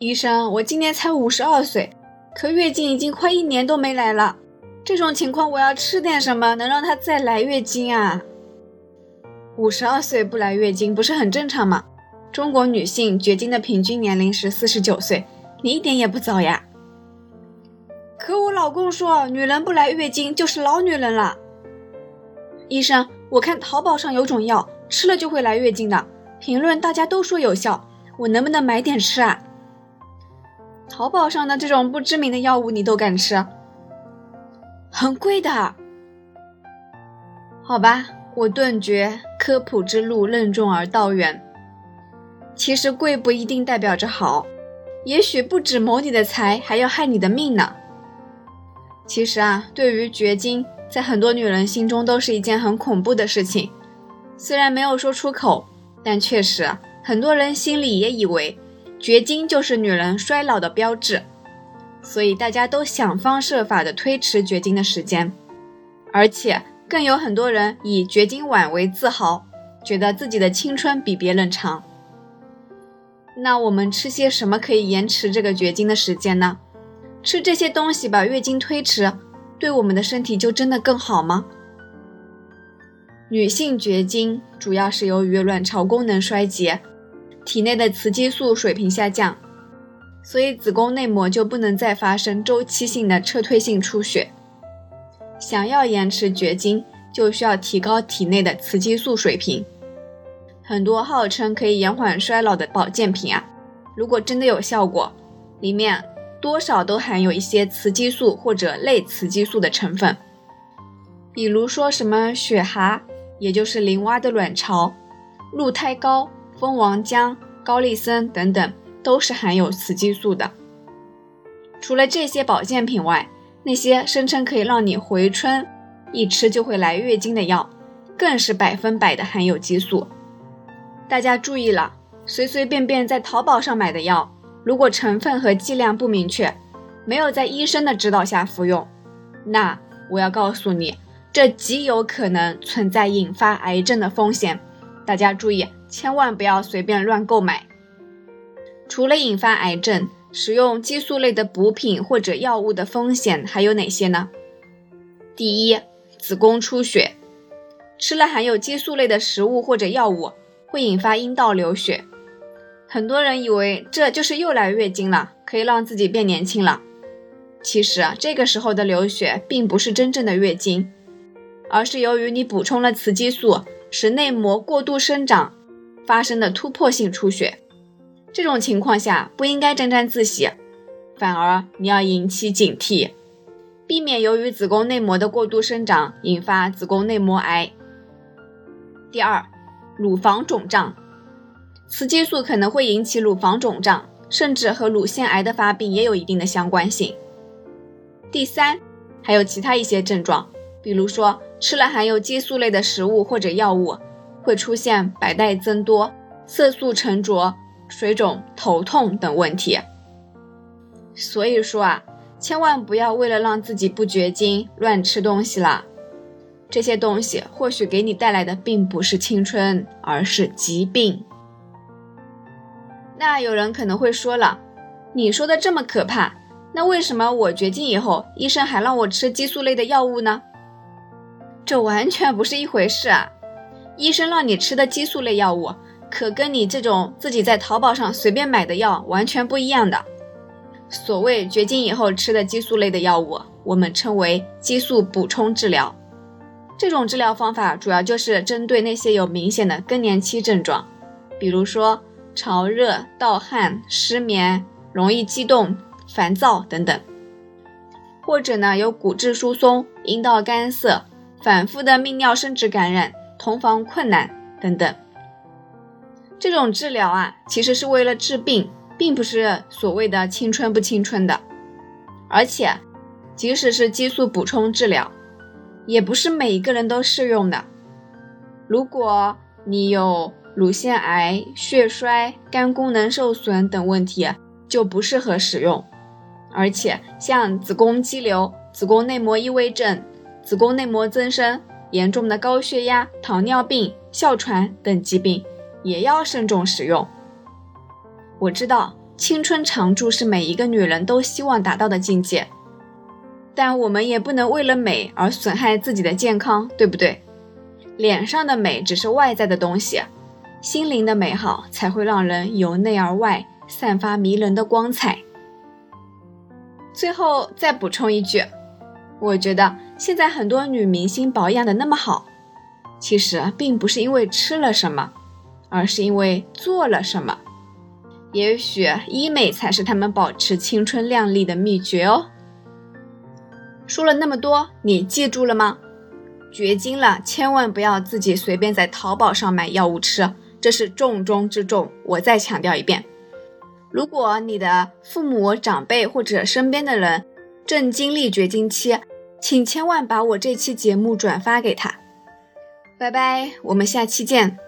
医生，我今年才五十二岁，可月经已经快一年都没来了。这种情况，我要吃点什么能让她再来月经啊？五十二岁不来月经不是很正常吗？中国女性绝经的平均年龄是四十九岁，你一点也不早呀。可我老公说，女人不来月经就是老女人了。医生，我看淘宝上有种药，吃了就会来月经的，评论大家都说有效，我能不能买点吃啊？淘宝上的这种不知名的药物你都敢吃？很贵的。好吧，我顿觉科普之路任重而道远。其实贵不一定代表着好，也许不止谋你的财，还要害你的命呢。其实啊，对于绝经，在很多女人心中都是一件很恐怖的事情。虽然没有说出口，但确实很多人心里也以为。绝经就是女人衰老的标志，所以大家都想方设法的推迟绝经的时间，而且更有很多人以绝经晚为自豪，觉得自己的青春比别人长。那我们吃些什么可以延迟这个绝经的时间呢？吃这些东西把月经推迟，对我们的身体就真的更好吗？女性绝经主要是由于卵巢功能衰竭。体内的雌激素水平下降，所以子宫内膜就不能再发生周期性的撤退性出血。想要延迟绝经，就需要提高体内的雌激素水平。很多号称可以延缓衰老的保健品啊，如果真的有效果，里面多少都含有一些雌激素或者类雌激素的成分。比如说什么雪蛤，也就是林蛙的卵巢，鹿胎膏。蜂王浆、高丽参等等都是含有雌激素的。除了这些保健品外，那些声称可以让你回春、一吃就会来月经的药，更是百分百的含有激素。大家注意了，随随便便在淘宝上买的药，如果成分和剂量不明确，没有在医生的指导下服用，那我要告诉你，这极有可能存在引发癌症的风险。大家注意。千万不要随便乱购买。除了引发癌症，使用激素类的补品或者药物的风险还有哪些呢？第一，子宫出血，吃了含有激素类的食物或者药物，会引发阴道流血。很多人以为这就是又来月经了，可以让自己变年轻了。其实啊，这个时候的流血并不是真正的月经，而是由于你补充了雌激素，使内膜过度生长。发生的突破性出血，这种情况下不应该沾沾自喜，反而你要引起警惕，避免由于子宫内膜的过度生长引发子宫内膜癌。第二，乳房肿胀，雌激素可能会引起乳房肿胀，甚至和乳腺癌的发病也有一定的相关性。第三，还有其他一些症状，比如说吃了含有激素类的食物或者药物。会出现白带增多、色素沉着、水肿、头痛等问题。所以说啊，千万不要为了让自己不绝经乱吃东西了。这些东西或许给你带来的并不是青春，而是疾病。那有人可能会说了，你说的这么可怕，那为什么我绝经以后，医生还让我吃激素类的药物呢？这完全不是一回事啊！医生让你吃的激素类药物，可跟你这种自己在淘宝上随便买的药完全不一样的。所谓绝经以后吃的激素类的药物，我们称为激素补充治疗。这种治疗方法主要就是针对那些有明显的更年期症状，比如说潮热、盗汗、失眠、容易激动、烦躁等等，或者呢有骨质疏松、阴道干涩、反复的泌尿生殖感染。同房困难等等，这种治疗啊，其实是为了治病，并不是所谓的青春不青春的。而且，即使是激素补充治疗，也不是每一个人都适用的。如果你有乳腺癌、血衰、肝功能受损等问题，就不适合使用。而且，像子宫肌瘤、子宫内膜异位症、子宫内膜增生。严重的高血压、糖尿病、哮喘等疾病也要慎重使用。我知道青春常驻是每一个女人都希望达到的境界，但我们也不能为了美而损害自己的健康，对不对？脸上的美只是外在的东西，心灵的美好才会让人由内而外散发迷人的光彩。最后再补充一句，我觉得现在很多女明星保养的那么好，其实并不是因为吃了什么，而是因为做了什么。也许医美才是她们保持青春靓丽的秘诀哦。说了那么多，你记住了吗？绝经了，千万不要自己随便在淘宝上买药物吃，这是重中之重。我再强调一遍。如果你的父母、长辈或者身边的人正经历绝经期，请千万把我这期节目转发给他。拜拜，我们下期见。